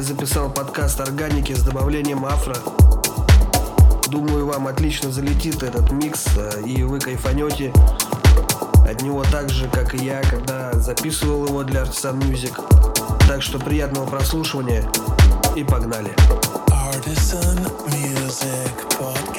я записал подкаст органики с добавлением афро. Думаю, вам отлично залетит этот микс, э, и вы кайфанете от него так же, как и я, когда записывал его для Artisan Music. Так что приятного прослушивания и погнали. Artisan Music Podcast.